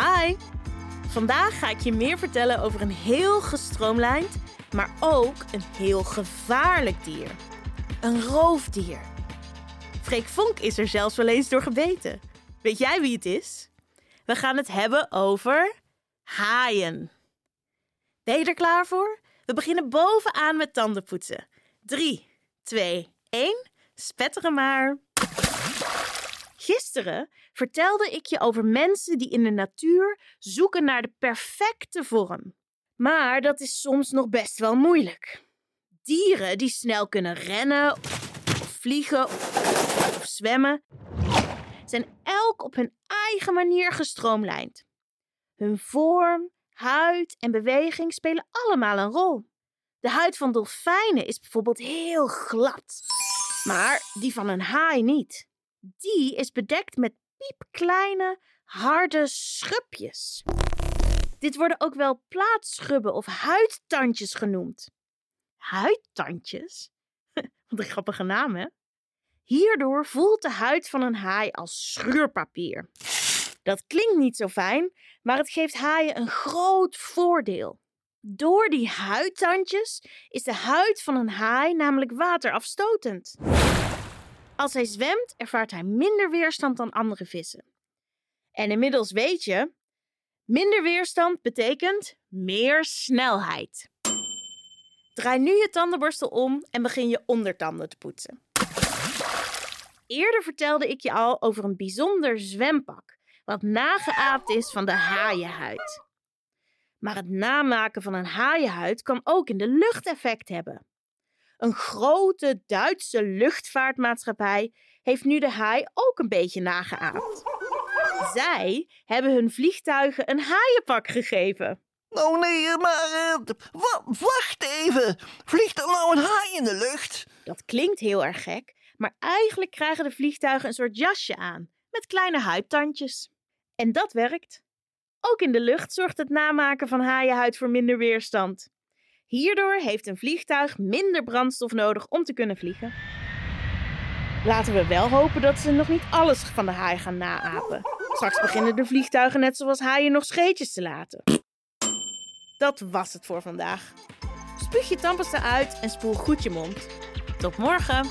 Hi! Vandaag ga ik je meer vertellen over een heel gestroomlijnd, maar ook een heel gevaarlijk dier. Een roofdier. Freek Vonk is er zelfs wel eens door gebeten. Weet jij wie het is? We gaan het hebben over haaien. Ben je er klaar voor? We beginnen bovenaan met tandenpoetsen. 3, 2, 1. Spetteren maar. Gisteren vertelde ik je over mensen die in de natuur zoeken naar de perfecte vorm. Maar dat is soms nog best wel moeilijk. Dieren die snel kunnen rennen, vliegen of zwemmen, zijn elk op hun eigen manier gestroomlijnd. Hun vorm, huid en beweging spelen allemaal een rol. De huid van dolfijnen is bijvoorbeeld heel glad, maar die van een haai niet. Die is bedekt met piepkleine, harde schubjes. Dit worden ook wel plaatschubben of huidtandjes genoemd. Huidtandjes? Wat een grappige naam, hè? Hierdoor voelt de huid van een haai als schuurpapier. Dat klinkt niet zo fijn, maar het geeft haaien een groot voordeel. Door die huidtandjes is de huid van een haai namelijk waterafstotend. Als hij zwemt, ervaart hij minder weerstand dan andere vissen. En inmiddels weet je, minder weerstand betekent meer snelheid. Draai nu je tandenborstel om en begin je ondertanden te poetsen. Eerder vertelde ik je al over een bijzonder zwempak, wat nageaapt is van de haaienhuid. Maar het namaken van een haaienhuid kan ook in de lucht effect hebben. Een grote Duitse luchtvaartmaatschappij heeft nu de haai ook een beetje nageaapt. Zij hebben hun vliegtuigen een haaienpak gegeven. Oh nee, maar uh, wacht even. Vliegt er nou een haai in de lucht? Dat klinkt heel erg gek, maar eigenlijk krijgen de vliegtuigen een soort jasje aan met kleine huidtandjes. En dat werkt. Ook in de lucht zorgt het namaken van haaienhuid voor minder weerstand. Hierdoor heeft een vliegtuig minder brandstof nodig om te kunnen vliegen. Laten we wel hopen dat ze nog niet alles van de haai gaan naapen. Straks beginnen de vliegtuigen net zoals haaien nog scheetjes te laten. Dat was het voor vandaag. Spuug je tandpasta uit en spoel goed je mond. Tot morgen!